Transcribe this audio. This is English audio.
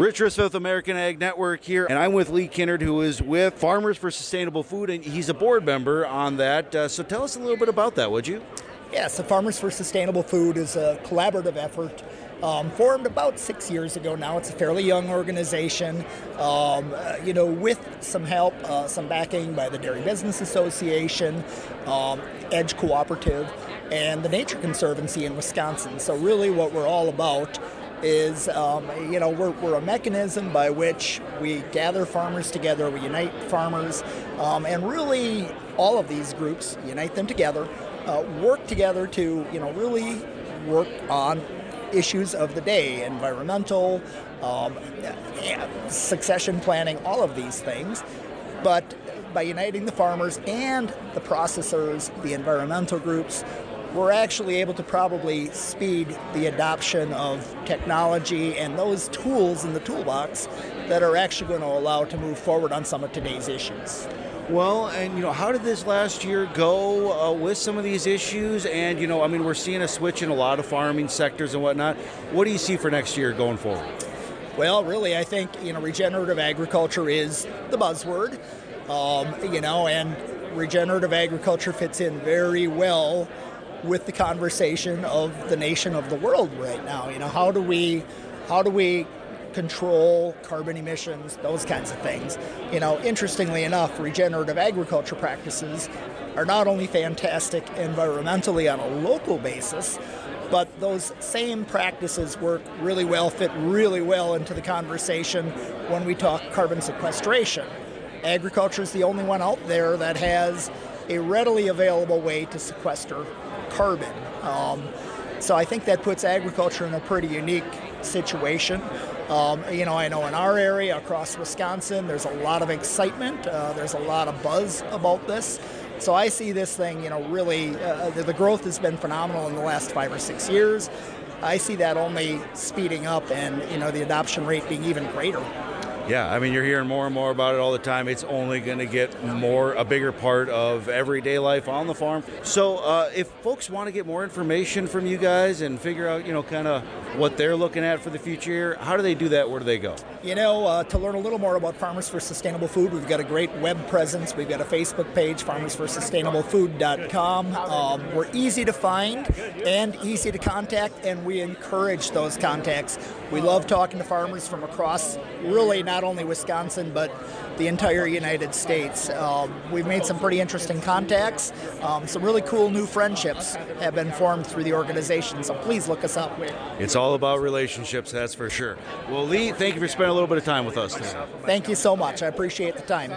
Rich Ristvedt, American Ag Network here, and I'm with Lee Kinnard, who is with Farmers for Sustainable Food, and he's a board member on that. Uh, so tell us a little bit about that, would you? Yes, the Farmers for Sustainable Food is a collaborative effort um, formed about six years ago now. It's a fairly young organization, um, uh, you know, with some help, uh, some backing by the Dairy Business Association, um, Edge Cooperative, and the Nature Conservancy in Wisconsin. So, really, what we're all about is um, you know we're, we're, a mechanism by which we gather farmers together we unite farmers um, and really all of these groups unite them together uh, work together to you know really work on issues of the day environmental um, succession planning all of these things. But by uniting the farmers and the processors the environmental groups we're actually able to probably speed the adoption of technology and those tools in the toolbox that are actually going to allow to move forward on some of today's issues. Well, and you know, how did this last year go uh, with some of these issues? And you know, I mean, we're seeing a switch in a lot of farming sectors and whatnot. What do you see for next year going forward? Well, really, I think you know, regenerative agriculture is the buzzword. Um, you know, and regenerative agriculture fits in very well with the conversation of the nation of the world right now. You know, how do we how do we control carbon emissions, those kinds of things. You know, interestingly enough, regenerative agriculture practices are not only fantastic environmentally on a local basis, but those same practices work really well, fit really well into the conversation when we talk carbon sequestration. Agriculture is the only one out there that has a readily available way to sequester carbon. Um, so I think that puts agriculture in a pretty unique situation. Um, you know, I know in our area across Wisconsin, there's a lot of excitement. Uh, there's a lot of buzz about this. So I see this thing, you know, really, uh, the, the growth has been phenomenal in the last five or six years. I see that only speeding up and, you know, the adoption rate being even greater. Yeah, I mean, you're hearing more and more about it all the time. It's only going to get more, a bigger part of everyday life on the farm. So, uh, if folks want to get more information from you guys and figure out, you know, kind of what they're looking at for the future, how do they do that? Where do they go? You know, uh, to learn a little more about Farmers for Sustainable Food, we've got a great web presence. We've got a Facebook page, farmersforsustainablefood.com. Um, we're easy to find and easy to contact, and we encourage those contacts. We love talking to farmers from across, really not only Wisconsin, but the entire United States. Um, we've made some pretty interesting contacts. Um, some really cool new friendships have been formed through the organization, so please look us up. It's all about relationships, that's for sure. Well, Lee, thank you for spending a little bit of time with us today. Thank you so much. I appreciate the time.